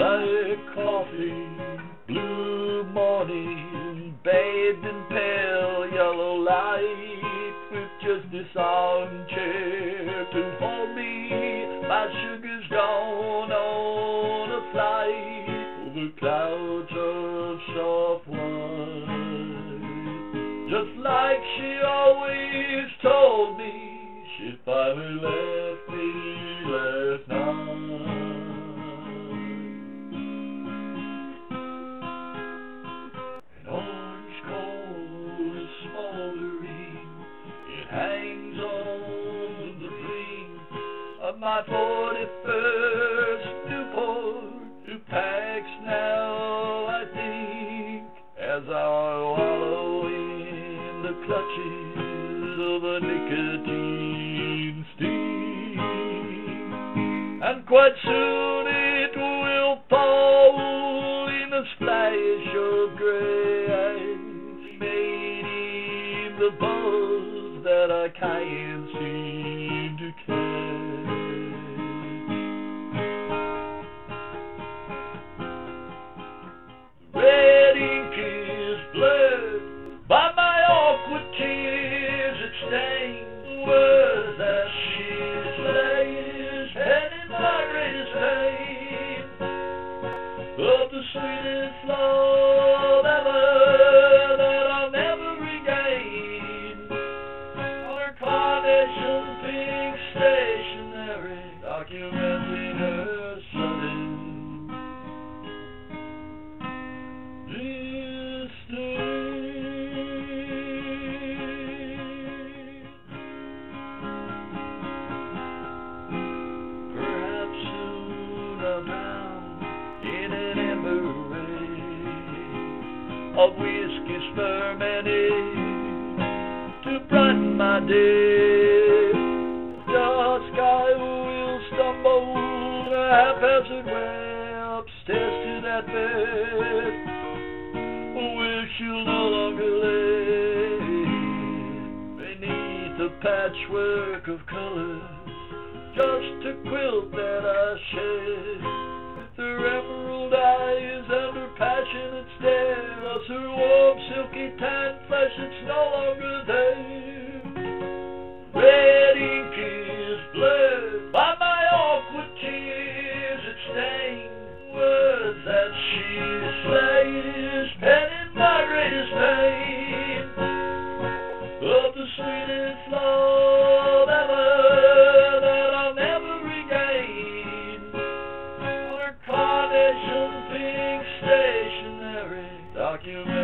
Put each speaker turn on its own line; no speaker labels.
Black coffee, blue morning, bathed in pale yellow light, with just this armchair to hold me. My sugar's gone on a flight over clouds of soft white, just like she always told me. She finally left me last night. My 41st Newport. Two packs now, I think, as I wallow in the clutches of a nicotine sting. And quite soon it will fall in a splash of gray ice, made in the buzz that I can't seem to catch. Of whiskey, sperm, and egg to brighten my day. Upstairs to that bed where she'll no longer lay beneath a patchwork of colors, just a quilt that I shed. Her emerald eyes and her passionate stare, plus her warm, silky tan flesh. It's no longer there. Carnation